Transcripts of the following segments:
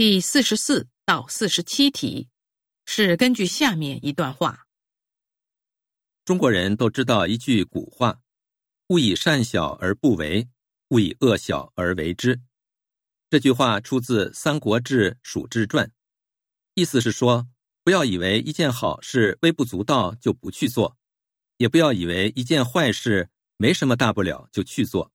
第四十四到四十七题是根据下面一段话。中国人都知道一句古话：“勿以善小而不为，勿以恶小而为之。”这句话出自《三国志·蜀志传》，意思是说，不要以为一件好事微不足道就不去做，也不要以为一件坏事没什么大不了就去做。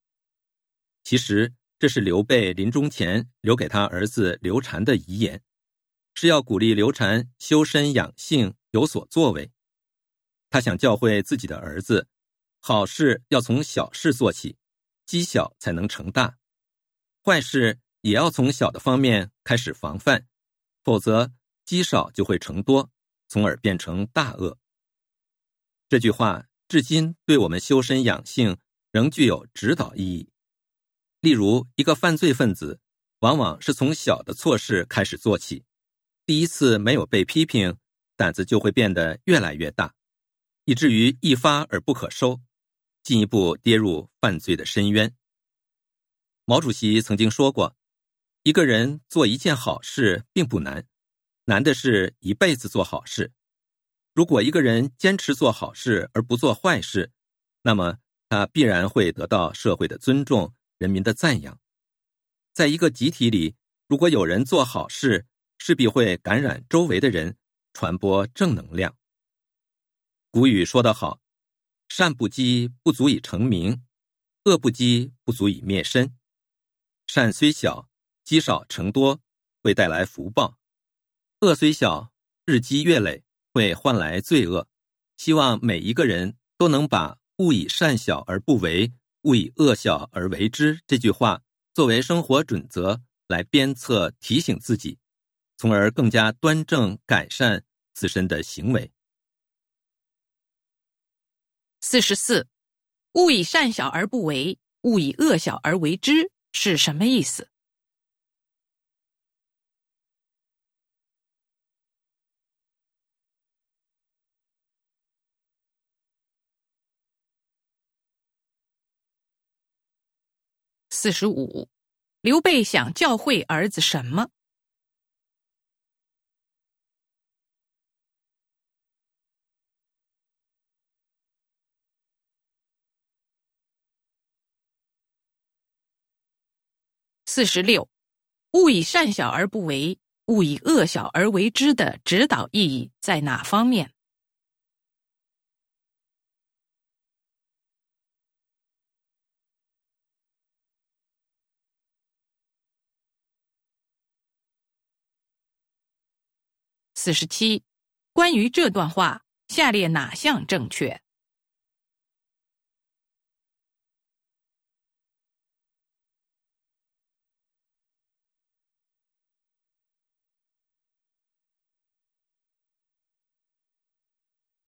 其实，这是刘备临终前留给他儿子刘禅的遗言，是要鼓励刘禅修身养性，有所作为。他想教会自己的儿子，好事要从小事做起，积小才能成大；坏事。也要从小的方面开始防范，否则积少就会成多，从而变成大恶。这句话至今对我们修身养性仍具有指导意义。例如，一个犯罪分子往往是从小的错事开始做起，第一次没有被批评，胆子就会变得越来越大，以至于一发而不可收，进一步跌入犯罪的深渊。毛主席曾经说过。一个人做一件好事并不难，难的是一辈子做好事。如果一个人坚持做好事而不做坏事，那么他必然会得到社会的尊重、人民的赞扬。在一个集体里，如果有人做好事，势必会感染周围的人，传播正能量。古语说得好：“善不积不足以成名，恶不积不足以灭身。”善虽小。积少成多会带来福报，恶虽小，日积月累会换来罪恶。希望每一个人都能把“勿以善小而不为，勿以恶小而为之”这句话作为生活准则来鞭策提醒自己，从而更加端正改善自身的行为。四十四，“勿以善小而不为，勿以恶小而为之”是什么意思？四十五，刘备想教会儿子什么？四十六，勿以善小而不为，勿以恶小而为之的指导意义在哪方面？四十七，关于这段话，下列哪项正确？